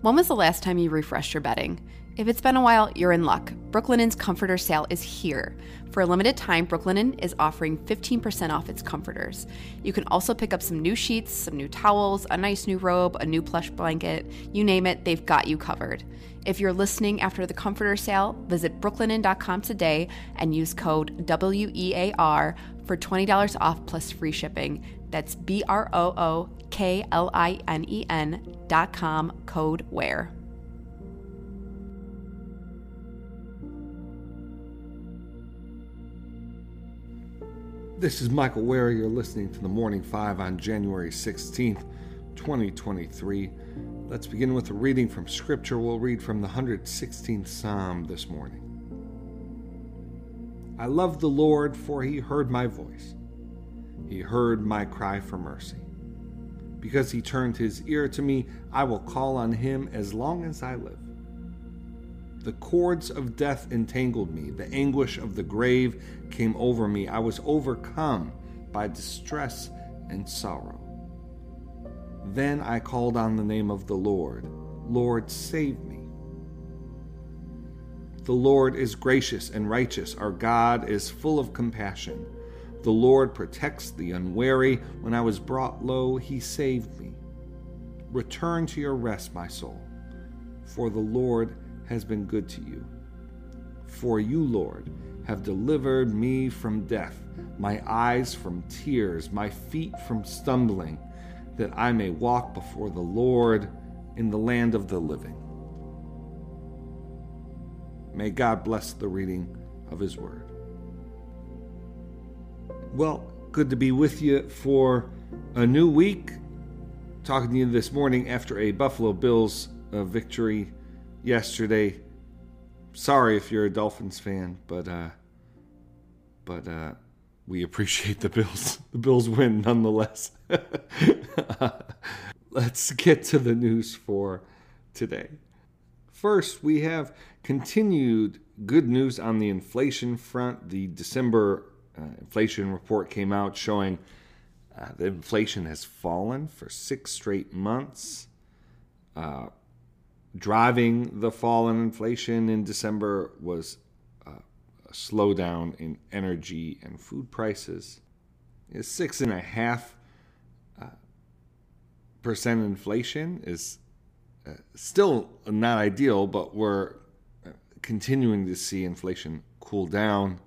When was the last time you refreshed your bedding? If it's been a while, you're in luck. Brooklinen's comforter sale is here. For a limited time, Brooklinen is offering 15% off its comforters. You can also pick up some new sheets, some new towels, a nice new robe, a new plush blanket. You name it, they've got you covered. If you're listening after the comforter sale, visit brooklinen.com today and use code WEAR for $20 off plus free shipping. That's B R O O K L I N E N dot com code WEAR. This is Michael Wear. You're listening to the Morning Five on January 16th, 2023. Let's begin with a reading from Scripture. We'll read from the 116th Psalm this morning. I love the Lord, for he heard my voice. He heard my cry for mercy. Because he turned his ear to me, I will call on him as long as I live. The cords of death entangled me. The anguish of the grave came over me. I was overcome by distress and sorrow. Then I called on the name of the Lord. Lord, save me. The Lord is gracious and righteous. Our God is full of compassion. The Lord protects the unwary. When I was brought low, he saved me. Return to your rest, my soul, for the Lord has been good to you. For you, Lord, have delivered me from death, my eyes from tears, my feet from stumbling, that I may walk before the Lord in the land of the living. May God bless the reading of His Word. Well, good to be with you for a new week. Talking to you this morning after a Buffalo Bills uh, victory yesterday. Sorry if you're a Dolphins fan, but uh, but uh, we appreciate the Bills. The Bills win nonetheless. Let's get to the news for today. First, we have continued good news on the inflation front. The December uh, inflation report came out showing uh, the inflation has fallen for six straight months. Uh, driving the fall in inflation in December was uh, a slowdown in energy and food prices. Six and a half uh, percent inflation is uh, still not ideal, but we're continuing to see inflation cool down,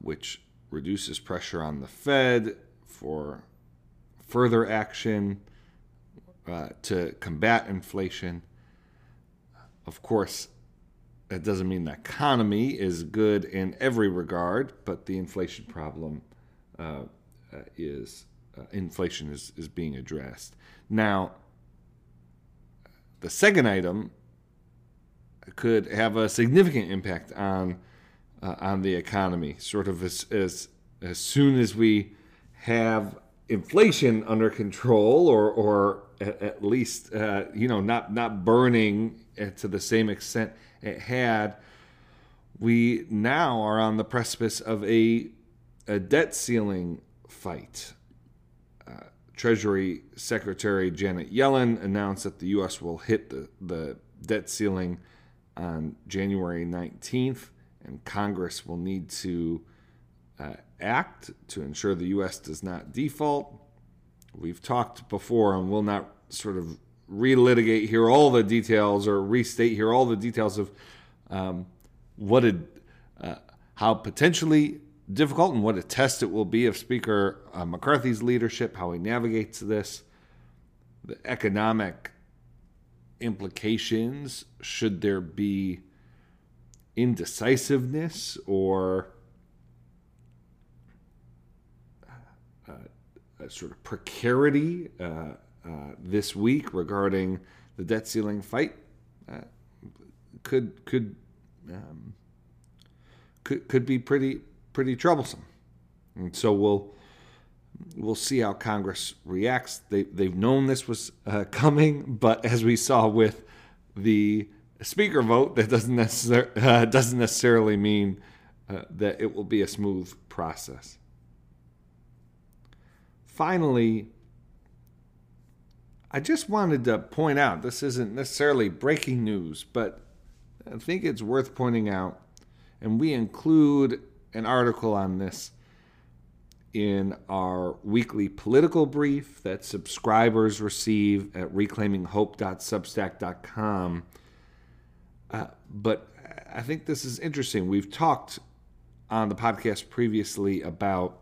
which reduces pressure on the Fed for further action uh, to combat inflation. Of course, that doesn't mean the economy is good in every regard, but the inflation problem uh, uh, is uh, inflation is, is being addressed. Now, the second item could have a significant impact on uh, on the economy. Sort of as, as as soon as we have inflation under control, or or at, at least uh, you know not not burning to the same extent it had, we now are on the precipice of a a debt ceiling fight. Uh, Treasury Secretary Janet Yellen announced that the U.S. will hit the, the debt ceiling on January 19th, and Congress will need to uh, act to ensure the U.S. does not default. We've talked before and we'll not sort of relitigate here all the details or restate here all the details of um, what it, uh, how potentially difficult and what a test it will be of Speaker uh, McCarthy's leadership, how he navigates this, the economic implications, should there be indecisiveness or uh, sort of precarity uh, uh, this week regarding the debt ceiling fight uh, could could um, could could be pretty pretty troublesome. And so we'll we'll see how Congress reacts. They they've known this was uh, coming, but as we saw with the speaker vote, that doesn't necessarily uh, doesn't necessarily mean uh, that it will be a smooth process. Finally, I just wanted to point out this isn't necessarily breaking news, but I think it's worth pointing out, and we include an article on this in our weekly political brief that subscribers receive at reclaiminghope.substack.com. Uh, but I think this is interesting. We've talked on the podcast previously about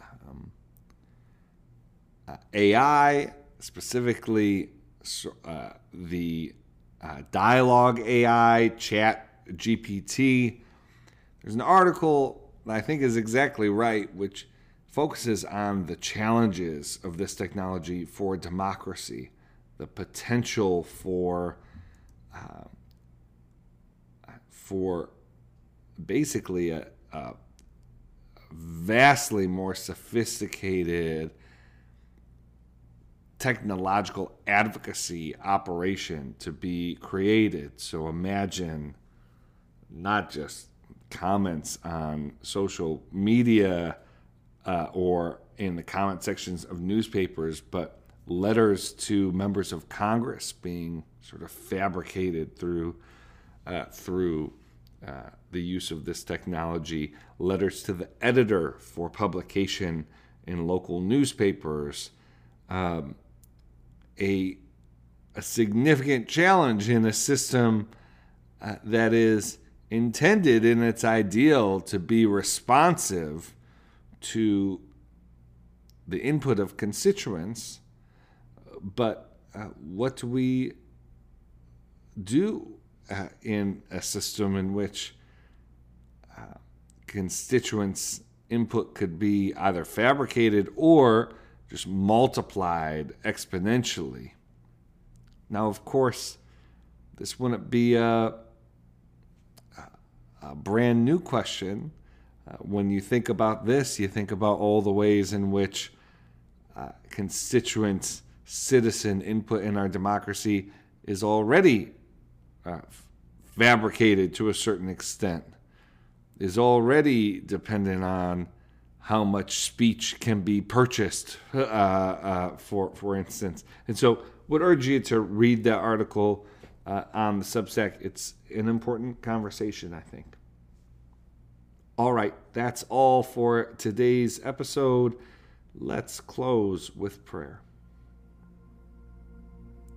um, uh, AI, specifically uh, the uh, dialogue AI, Chat GPT. There's an article I think is exactly right, which focuses on the challenges of this technology for democracy, the potential for for basically a, a vastly more sophisticated technological advocacy operation to be created. So imagine not just comments on social media uh, or in the comment sections of newspapers, but letters to members of Congress being sort of fabricated through uh, through uh, the use of this technology, letters to the editor for publication in local newspapers, um, a a significant challenge in a system uh, that is intended in its ideal to be responsive to the input of constituents, but uh, what do we do uh, in a system in which uh, constituents' input could be either fabricated or just multiplied exponentially? Now, of course, this wouldn't be a a brand new question. Uh, when you think about this, you think about all the ways in which uh, constituents, citizen input in our democracy is already uh, fabricated to a certain extent, is already dependent on how much speech can be purchased, uh, uh, for for instance. And so, would urge you to read that article uh, on the Substack. It's an important conversation, I think. All right, that's all for today's episode. Let's close with prayer.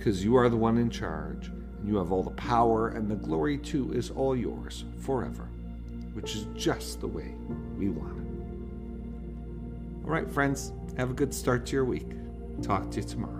because you are the one in charge, and you have all the power, and the glory too is all yours forever, which is just the way we want it. All right, friends, have a good start to your week. Talk to you tomorrow.